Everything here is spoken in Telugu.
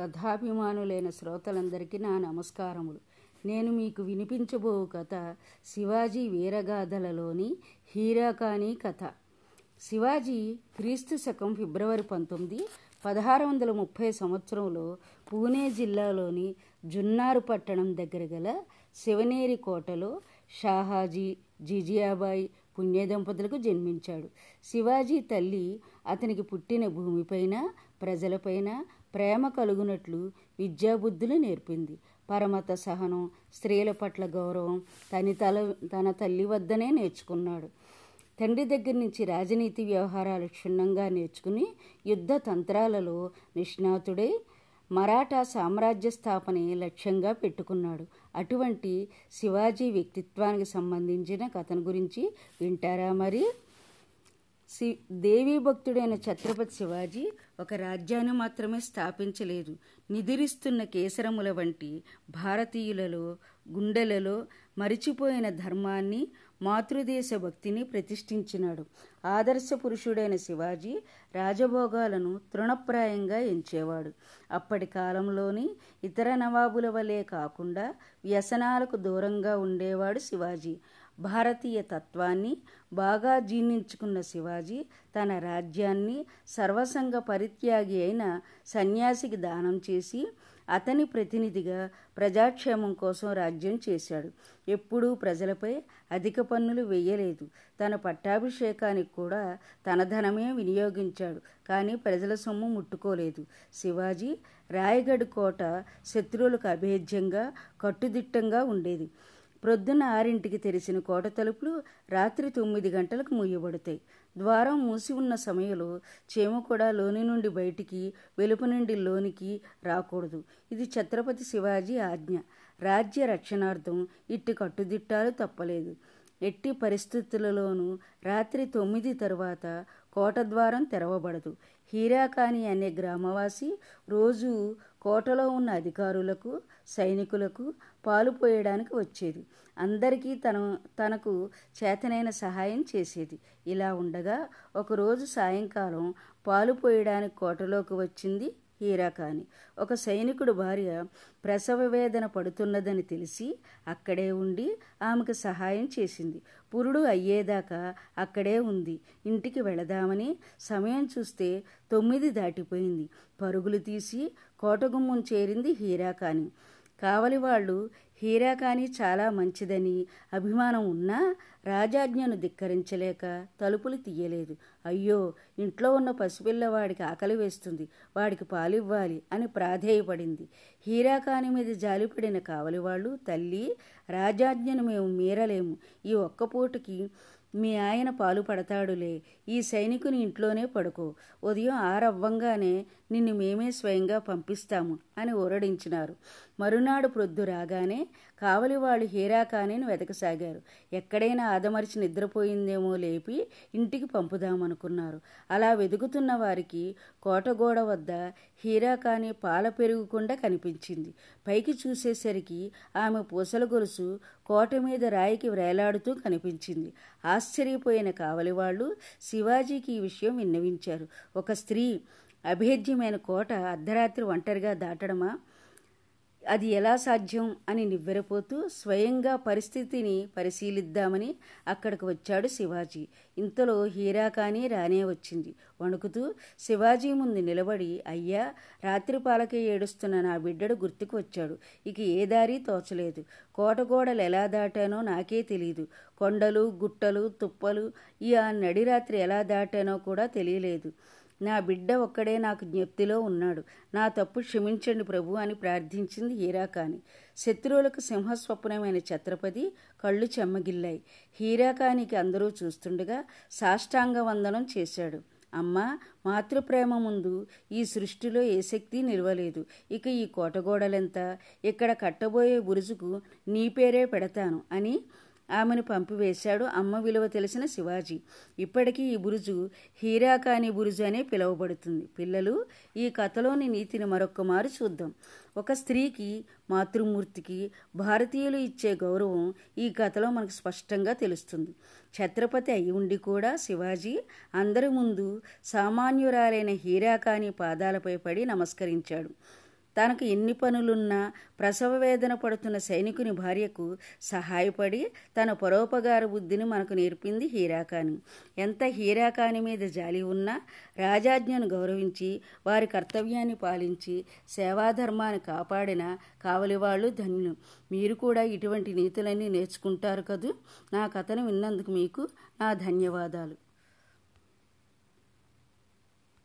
కథాభిమానులైన శ్రోతలందరికీ నా నమస్కారములు. నేను మీకు వినిపించబో కథ శివాజీ వీరగాథలలోని హీరాకాని కథ. శివాజీ క్రీస్తు శకం ఫిబ్రవరి పంతొమ్మిది పదహారు వందల ముప్పై సంవత్సరంలో పూణే జిల్లాలోని జున్నారు పట్టణం దగ్గర గల శివనేరి కోటలో షాహాజీ జిజియాబాయి పుణ్య దంపతులకు జన్మించాడు. శివాజీ తల్లి అతనికి పుట్టిన భూమిపైన ప్రజలపైన ప్రేమ కలుగునట్లు విద్యాబుద్ధులు నేర్పింది. పరమత సహనం స్త్రీల పట్ల గౌరవం తని తల తన తల్లి వద్దనే నేర్చుకున్నాడు. తండ్రి దగ్గర నుంచి రాజనీతి వ్యవహారాలు క్షుణ్ణంగా నేర్చుకుని యుద్ధ తంత్రాలలో నిష్ణాతుడై మరాఠా సామ్రాజ్య స్థాపనే లక్ష్యంగా పెట్టుకున్నాడు. అటువంటి శివాజీ వ్యక్తిత్వానికి సంబంధించిన కథను గురించి వింటారా మరి? శి దేవీ భక్తుడైన ఛత్రపతి శివాజీ ఒక రాజ్యాన్ని మాత్రమే స్థాపించలేదు. నిదిరిస్తున్న కేసరముల వంటి భారతీయులలో గుండెలలో మరిచిపోయిన ధర్మాన్ని మాతృదేశ భక్తిని ప్రతిష్ఠించినాడు. ఆదర్శ పురుషుడైన శివాజీ రాజభోగాలను తృణప్రాయంగా ఎంచేవాడు. అప్పటి కాలంలోని ఇతర నవాబుల వలె కాకుండా వ్యసనాలకు దూరంగా ఉండేవాడు శివాజీ. భారతీయ తత్వాన్ని బాగా జీర్ణించుకున్న శివాజీ తన రాజ్యాన్ని సర్వసంగ పరిత్యాగి అయిన సన్యాసికి దానం చేసి అతని ప్రతినిధిగా ప్రజాక్షేమం కోసం రాజ్యం చేశాడు. ఎప్పుడూ ప్రజలపై అధిక పన్నులు వేయలేదు. తన పట్టాభిషేకానికి కూడా తన ధనమే వినియోగించాడు. కానీ ప్రజల సొమ్ము ముట్టుకోలేదు. శివాజీ రాయగఢ్ కోట శత్రువులకు అభేద్యంగా కట్టుదిట్టంగా ఉండేది. ప్రొద్దున ఆరింటికి తెరిచిన కోట తలుపులు రాత్రి తొమ్మిది గంటలకు మూయబడతాయి. ద్వారం మూసి ఉన్న సమయంలో చేమ కూడా లోని నుండి బయటికి వెలుపు నుండి లోనికి రాకూడదు. ఇది ఛత్రపతి శివాజీ ఆజ్ఞ. రాజ్య రక్షణార్థం ఇట్టి కట్టుదిట్టాలు తప్పలేదు. ఎట్టి పరిస్థితులలోనూ రాత్రి తొమ్మిది తరువాత కోట ద్వారం తెరవబడదు. హీరాకాని అనే గ్రామవాసి రోజు కోటలో ఉన్న అధికారులకు సైనికులకు పాలు పోయడానికి వచ్చేది. అందరికీ తను తనకు చేతనైన సహాయం చేసేది. ఇలా ఉండగా ఒకరోజు సాయంకాలం పాలు పోయడానికి కోటలోకి వచ్చింది హీరాకాని. ఒక సైనికుడు భార్య ప్రసవ వేదన పడుతున్నదని తెలిసి అక్కడే ఉండి ఆమెకు సహాయం చేసింది. పురుడు అయ్యేదాకా అక్కడే ఉంది. ఇంటికి వెళదామని సమయం చూస్తే తొమ్మిది దాటిపోయింది. పరుగులు తీసి కోటగుమ్మం చేరింది హీరాకాని. కావలి వాళ్ళు హీరాకాని చాలా మంచిదని అభిమానం ఉన్నా రాజాజ్ఞను ధిక్కరించలేక తలుపులు తీయలేదు. అయ్యో ఇంట్లో ఉన్న పసిపిల్లవాడికి ఆకలి వేస్తుంది వాడికి పాలివ్వాలి అని ప్రాధేయపడింది. హీరాకాని మీద జాలిపడిన కావలివాళ్ళు తల్లి రాజాజ్ఞను మేము మీరలేము. ఈ ఒక్కపూటికి మీ ఆయన పాలు పడతాడులే. ఈ సైనికుని ఇంట్లోనే పడుకో. ఉదయం ఆరవ్వంగానే నిన్ను మేమే స్వయంగా పంపిస్తాము అని ఊరడించినారు. మరునాడు ప్రొద్దు రాగానే కావలివాళ్ళు హీరాకానిని వెతకసాగారు. ఎక్కడైనా ఆదమరిచి నిద్రపోయిందేమో లేపి ఇంటికి పంపుదామనుకున్నారు. అలా వెతుకుతున్న వారికి కోటగోడ వద్ద హీరాకాని పాల పెరుగుకుండా కనిపించింది. పైకి చూసేసరికి ఆమె పూసల గొలుసు కోట మీద రాయికి వ్రేలాడుతూ కనిపించింది. ఆశ్చర్యపోయిన కావలివాళ్ళు శివాజీకి ఈ విషయం విన్నవించారు. ఒక స్త్రీ అభేద్యమైన కోట అర్ధరాత్రి ఒంటరిగా దాటడమా? అది ఎలా సాధ్యం అని నివ్వెరపోతూ స్వయంగా పరిస్థితిని పరిశీలిద్దామని అక్కడికి వచ్చాడు శివాజీ. ఇంతలో హీరా కానీ రానే వచ్చింది. వణుకుతూ శివాజీ ముందు నిలబడి అయ్యా రాత్రి పాలకే ఏడుస్తున్న నా బిడ్డడు గుర్తుకు వచ్చాడు. ఇక ఏ దారి తోచలేదు. కోటగోడలు ఎలా దాటానో నాకే తెలియదు కొండలు గుట్టలు తుప్పలు ఈ ఆ నడిరాత్రి ఎలా దాటానో కూడా తెలియలేదు. నా బిడ్డ ఒక్కడే నాకు జ్ఞప్తిలో ఉన్నాడు. నా తప్పు క్షమించండి ప్రభు అని ప్రార్థించింది హీరాకాని. శత్రువులకు సింహస్వప్నమైన ఛత్రపతి కళ్ళు చెమ్మగిల్లాయి. హీరాకానికి అందరూ చూస్తుండగా సాష్టాంగ వందనం చేశాడు. అమ్మ మాతృప్రేమ ముందు ఈ సృష్టిలో ఏ శక్తి నిలవలేదు. ఇక ఈ కోటగోడలెంత? ఇక్కడ కట్టబోయే బురుజుకు నీ పేరే పెడతాను అని ఆమెను పంపివేశాడు. అమ్మ విలువ తెలిసిన శివాజీ. ఇప్పటికీ ఈ బురుజు హీరాకాని బురుజు అనే పిలువబడుతుంది. పిల్లలు ఈ కథలోని నీతిని మరొక్కమారు చూద్దాం. ఒక స్త్రీకి మాతృమూర్తికి భారతీయులు ఇచ్చే గౌరవం ఈ కథలో మనకు స్పష్టంగా తెలుస్తుంది. ఛత్రపతి అయి ఉండి కూడా శివాజీ అందరి ముందు సామాన్యురాలైన హీరాకాని పాదాలపై పడి నమస్కరించాడు. తనకు ఎన్ని పనులున్నా ప్రసవ వేదన పడుతున్న సైనికుని భార్యకు సహాయపడి తన పరోపగార బుద్ధిని మనకు నేర్పింది హీరాకాని. ఎంత హీరాకాని మీద జాలి ఉన్నా రాజాజ్ఞను గౌరవించి వారి కర్తవ్యాన్ని పాలించి సేవాధర్మాన్ని కాపాడిన కావలివాళ్ళు ధన్యులు. మీరు కూడా ఇటువంటి నీతులన్నీ నేర్చుకుంటారు కదూ? నా కథను విన్నందుకు మీకు నా ధన్యవాదాలు.